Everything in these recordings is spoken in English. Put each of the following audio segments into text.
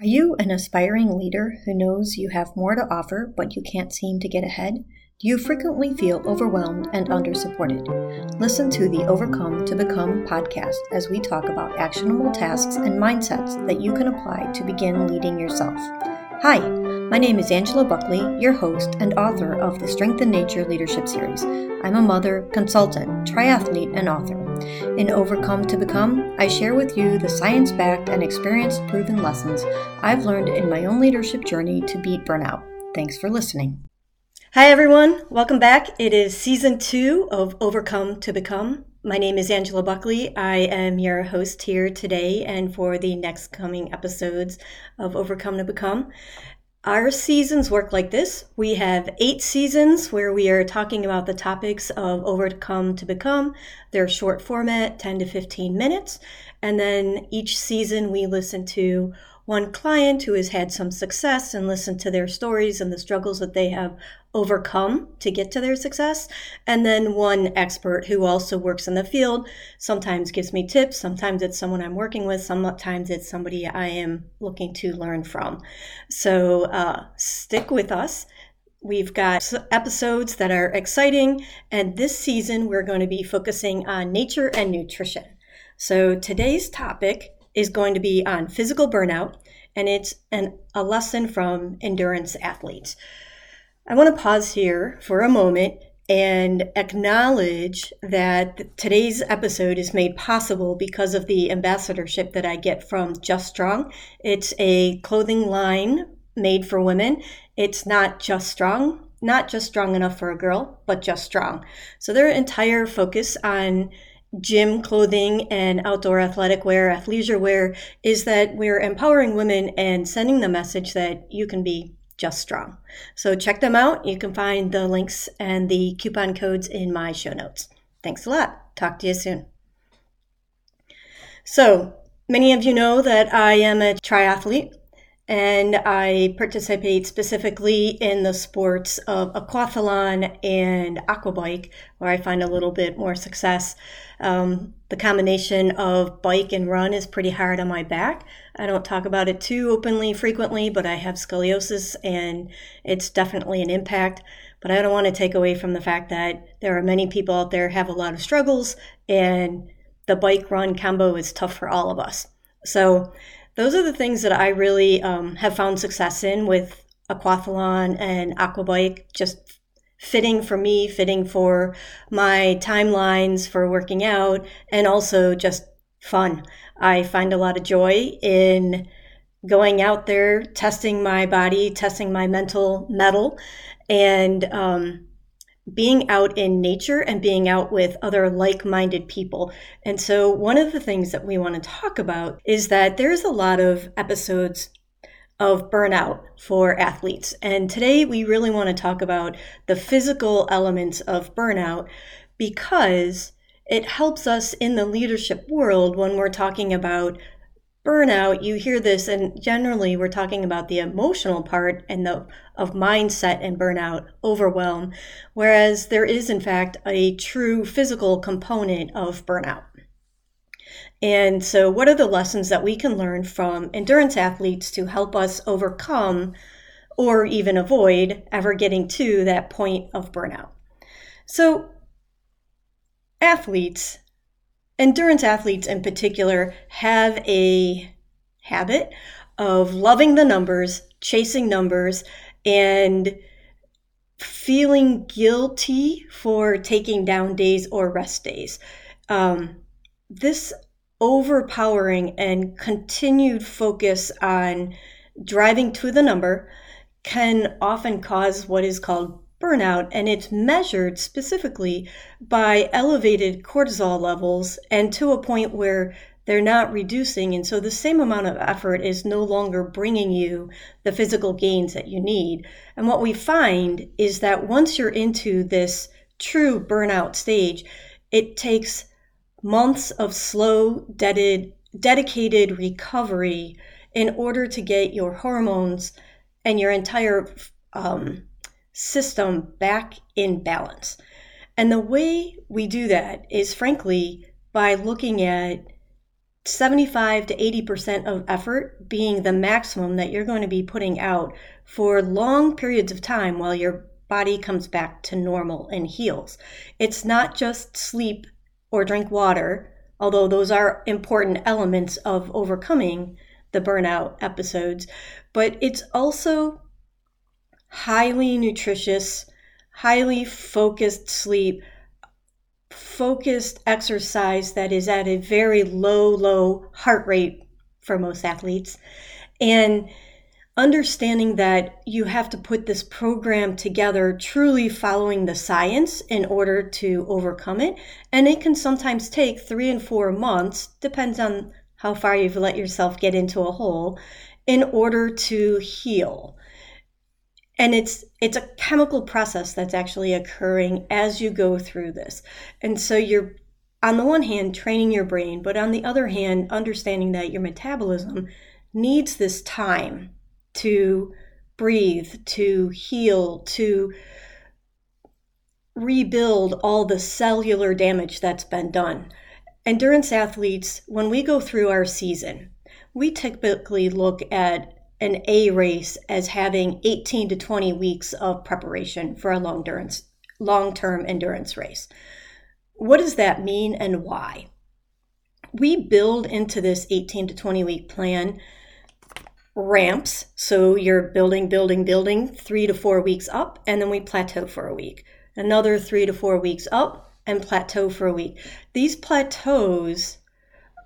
Are you an aspiring leader who knows you have more to offer but you can't seem to get ahead? Do you frequently feel overwhelmed and undersupported? Listen to the Overcome to Become podcast as we talk about actionable tasks and mindsets that you can apply to begin leading yourself. Hi, my name is Angela Buckley, your host and author of the Strength in Nature Leadership Series. I'm a mother, consultant, triathlete, and author. In Overcome to Become, I share with you the science backed and experience proven lessons I've learned in my own leadership journey to beat burnout. Thanks for listening. Hi, everyone. Welcome back. It is season two of Overcome to Become. My name is Angela Buckley. I am your host here today and for the next coming episodes of Overcome to Become. Our seasons work like this. We have eight seasons where we are talking about the topics of Overcome to Become. They're short format, 10 to 15 minutes. And then each season we listen to one client who has had some success and listen to their stories and the struggles that they have overcome to get to their success. And then one expert who also works in the field sometimes gives me tips. Sometimes it's someone I'm working with. Sometimes it's somebody I am looking to learn from. So uh, stick with us. We've got episodes that are exciting. And this season, we're going to be focusing on nature and nutrition. So today's topic is going to be on physical burnout, and it's an, a lesson from endurance athletes. I want to pause here for a moment and acknowledge that today's episode is made possible because of the ambassadorship that I get from Just Strong. It's a clothing line made for women. It's not just strong, not just strong enough for a girl, but just strong. So their entire focus on gym clothing and outdoor athletic wear, athleisure wear, is that we're empowering women and sending the message that you can be just strong. So check them out. You can find the links and the coupon codes in my show notes. Thanks a lot. Talk to you soon. So, many of you know that I am a triathlete and I participate specifically in the sports of aquathlon and aquabike, where I find a little bit more success. Um, the combination of bike and run is pretty hard on my back. I don't talk about it too openly frequently, but I have scoliosis and it's definitely an impact. But I don't want to take away from the fact that there are many people out there have a lot of struggles and the bike run combo is tough for all of us. So those are the things that I really um, have found success in with aquathlon and aquabike, just fitting for me, fitting for my timelines for working out, and also just fun. I find a lot of joy in going out there, testing my body, testing my mental metal, and um, being out in nature and being out with other like minded people. And so, one of the things that we want to talk about is that there's a lot of episodes of burnout for athletes. And today, we really want to talk about the physical elements of burnout because it helps us in the leadership world when we're talking about burnout, you hear this, and generally we're talking about the emotional part and the of mindset and burnout, overwhelm, whereas there is in fact a true physical component of burnout. And so, what are the lessons that we can learn from endurance athletes to help us overcome or even avoid ever getting to that point of burnout? So, athletes endurance athletes in particular have a habit of loving the numbers, chasing numbers, and feeling guilty for taking down days or rest days. Um, this overpowering and continued focus on driving to the number can often cause what is called burnout, and it's measured specifically by elevated cortisol levels and to a point where they're not reducing. And so the same amount of effort is no longer bringing you the physical gains that you need. And what we find is that once you're into this true burnout stage, it takes months of slow, dedicated, dedicated recovery in order to get your hormones and your entire um, system back in balance. And the way we do that is frankly by looking at 75 to 80% of effort being the maximum that you're going to be putting out for long periods of time while your body comes back to normal and heals. It's not just sleep or drink water, although those are important elements of overcoming the burnout episodes, but it's also highly nutritious, highly focused sleep, focused exercise that is at a very low, low heart rate for most athletes. And understanding that you have to put this program together truly following the science in order to overcome it. And it can sometimes take three and four months, depends on how far you've let yourself get into a hole, in order to heal and it's it's a chemical process that's actually occurring as you go through this. And so you're on the one hand training your brain but on the other hand understanding that your metabolism needs this time to breathe to heal to rebuild all the cellular damage that's been done. Endurance athletes when we go through our season we typically look at an A race as having 18 to 20 weeks of preparation for a long endurance long-term endurance race. What does that mean and why? We build into this 18 to 20 week plan ramps. So you're building, building, building three to four weeks up, and then we plateau for a week. Another three to four weeks up and plateau for a week. These plateaus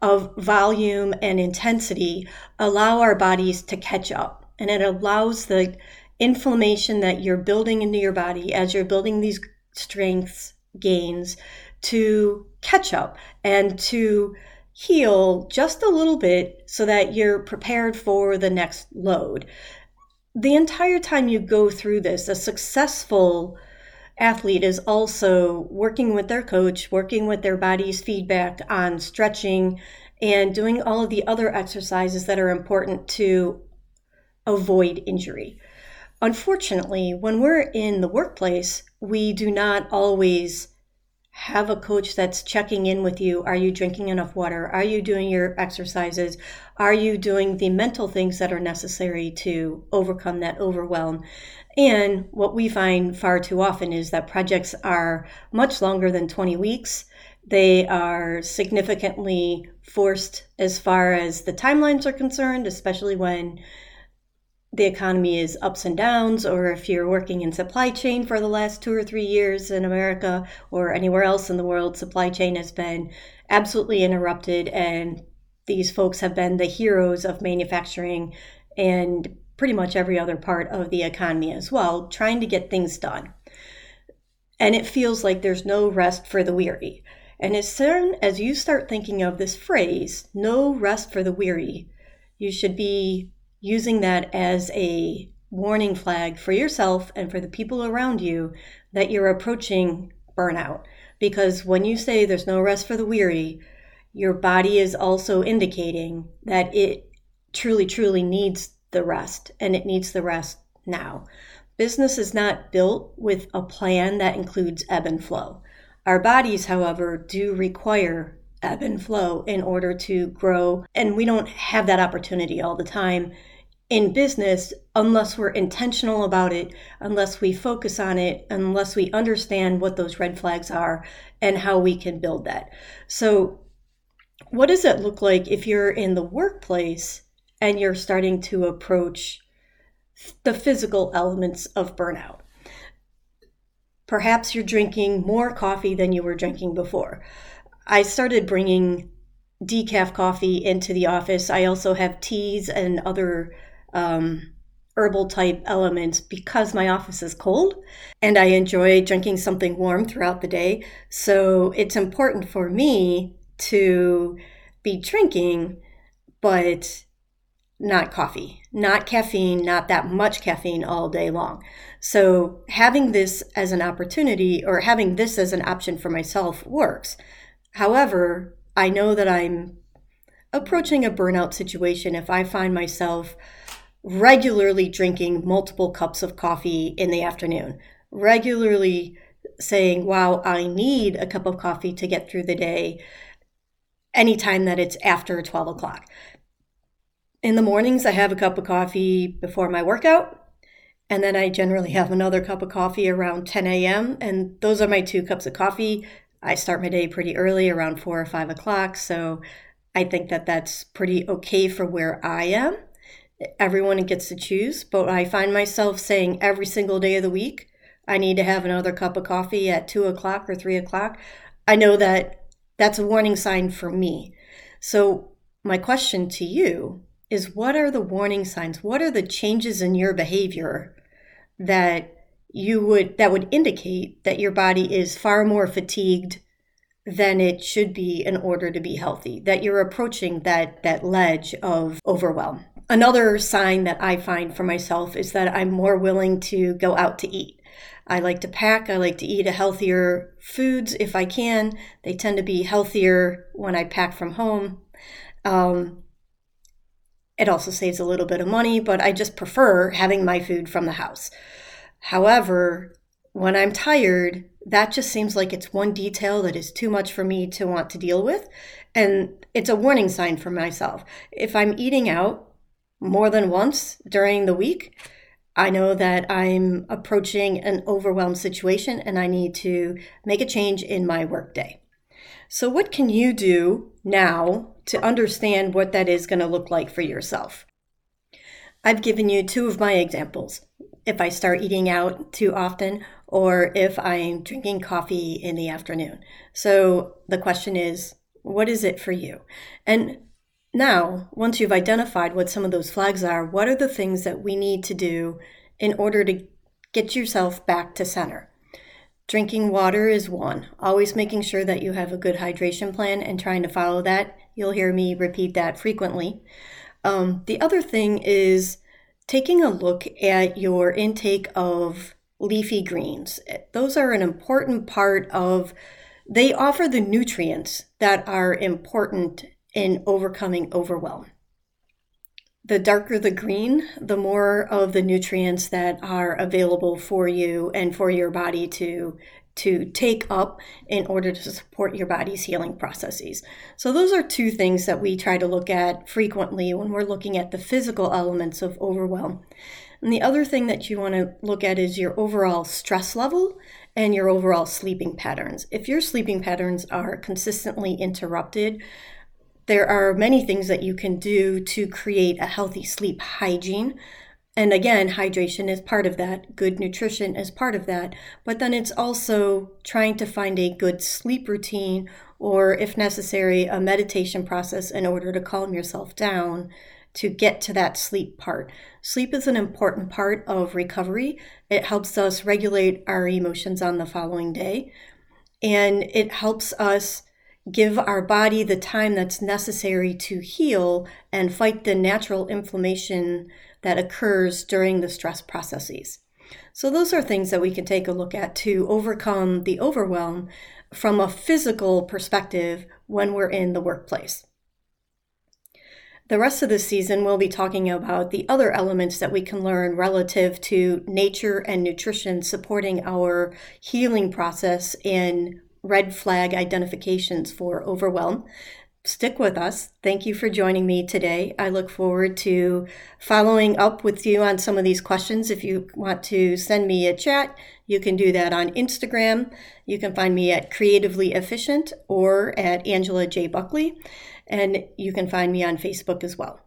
of volume and intensity allow our bodies to catch up. And it allows the inflammation that you're building into your body as you're building these strengths gains to catch up and to heal just a little bit so that you're prepared for the next load. The entire time you go through this, a successful athlete is also working with their coach, working with their body's feedback on stretching and doing all of the other exercises that are important to avoid injury. Unfortunately, when we're in the workplace, we do not always have a coach that's checking in with you. Are you drinking enough water? Are you doing your exercises? Are you doing the mental things that are necessary to overcome that overwhelm? And what we find far too often is that projects are much longer than 20 weeks. They are significantly forced as far as the timelines are concerned, especially when the economy is ups and downs, or if you're working in supply chain for the last two or three years in America or anywhere else in the world, supply chain has been absolutely interrupted, and these folks have been the heroes of manufacturing and pretty much every other part of the economy as well, trying to get things done. And it feels like there's no rest for the weary. And as soon as you start thinking of this phrase, no rest for the weary, you should be using that as a warning flag for yourself and for the people around you that you're approaching burnout. Because when you say there's no rest for the weary, your body is also indicating that it truly, truly needs the rest, and it needs the rest now. Business is not built with a plan that includes ebb and flow. Our bodies, however, do require ebb and flow in order to grow, and we don't have that opportunity all the time in business unless we're intentional about it, unless we focus on it, unless we understand what those red flags are and how we can build that. So, what does it look like if you're in the workplace and you're starting to approach the physical elements of burnout. Perhaps you're drinking more coffee than you were drinking before. I started bringing decaf coffee into the office. I also have teas and other um, herbal type elements because my office is cold and I enjoy drinking something warm throughout the day. So it's important for me to be drinking, but not coffee, not caffeine, not that much caffeine all day long. So having this as an opportunity or having this as an option for myself works. However, I know that I'm approaching a burnout situation if I find myself regularly drinking multiple cups of coffee in the afternoon, regularly saying, wow, I need a cup of coffee to get through the day anytime that it's after 12 o'clock. In the mornings, I have a cup of coffee before my workout. And then I generally have another cup of coffee around 10 a.m. And those are my two cups of coffee. I start my day pretty early, around four or five o'clock. So I think that that's pretty okay for where I am. Everyone gets to choose, but I find myself saying every single day of the week, I need to have another cup of coffee at two o'clock or three o'clock. I know that that's a warning sign for me. So, my question to you is what are the warning signs? What are the changes in your behavior that you would that would indicate that your body is far more fatigued than it should be in order to be healthy that you're approaching that that ledge of overwhelm another sign that i find for myself is that i'm more willing to go out to eat i like to pack i like to eat a healthier foods if i can they tend to be healthier when i pack from home um, it also saves a little bit of money, but I just prefer having my food from the house. However, when I'm tired, that just seems like it's one detail that is too much for me to want to deal with. And it's a warning sign for myself. If I'm eating out more than once during the week, I know that I'm approaching an overwhelmed situation and I need to make a change in my workday. So, what can you do now to understand what that is going to look like for yourself? I've given you two of my examples. If I start eating out too often, or if I'm drinking coffee in the afternoon. So, the question is, what is it for you? And now, once you've identified what some of those flags are, what are the things that we need to do in order to get yourself back to center? Drinking water is one. Always making sure that you have a good hydration plan and trying to follow that. You'll hear me repeat that frequently. Um, the other thing is taking a look at your intake of leafy greens. Those are an important part of, they offer the nutrients that are important in overcoming overwhelm the darker the green, the more of the nutrients that are available for you and for your body to to take up in order to support your body's healing processes. So those are two things that we try to look at frequently when we're looking at the physical elements of overwhelm. And the other thing that you want to look at is your overall stress level and your overall sleeping patterns. If your sleeping patterns are consistently interrupted, there are many things that you can do to create a healthy sleep hygiene. And again, hydration is part of that, good nutrition is part of that. But then it's also trying to find a good sleep routine or, if necessary, a meditation process in order to calm yourself down to get to that sleep part. Sleep is an important part of recovery. It helps us regulate our emotions on the following day, and it helps us give our body the time that's necessary to heal and fight the natural inflammation that occurs during the stress processes. So, those are things that we can take a look at to overcome the overwhelm from a physical perspective when we're in the workplace. The rest of the season, we'll be talking about the other elements that we can learn relative to nature and nutrition supporting our healing process in red flag identifications for overwhelm. Stick with us. Thank you for joining me today. I look forward to following up with you on some of these questions. If you want to send me a chat, you can do that on Instagram. You can find me at Creatively Efficient or at Angela J. Buckley. And you can find me on Facebook as well.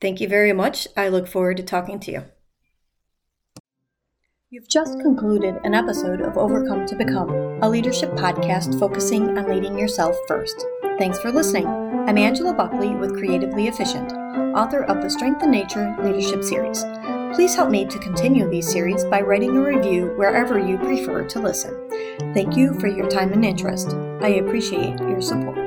Thank you very much. I look forward to talking to you. You've just concluded an episode of Overcome to Become, a leadership podcast focusing on leading yourself first. Thanks for listening. I'm Angela Buckley with Creatively Efficient, author of the Strength in Nature Leadership Series. Please help me to continue these series by writing a review wherever you prefer to listen. Thank you for your time and interest. I appreciate your support.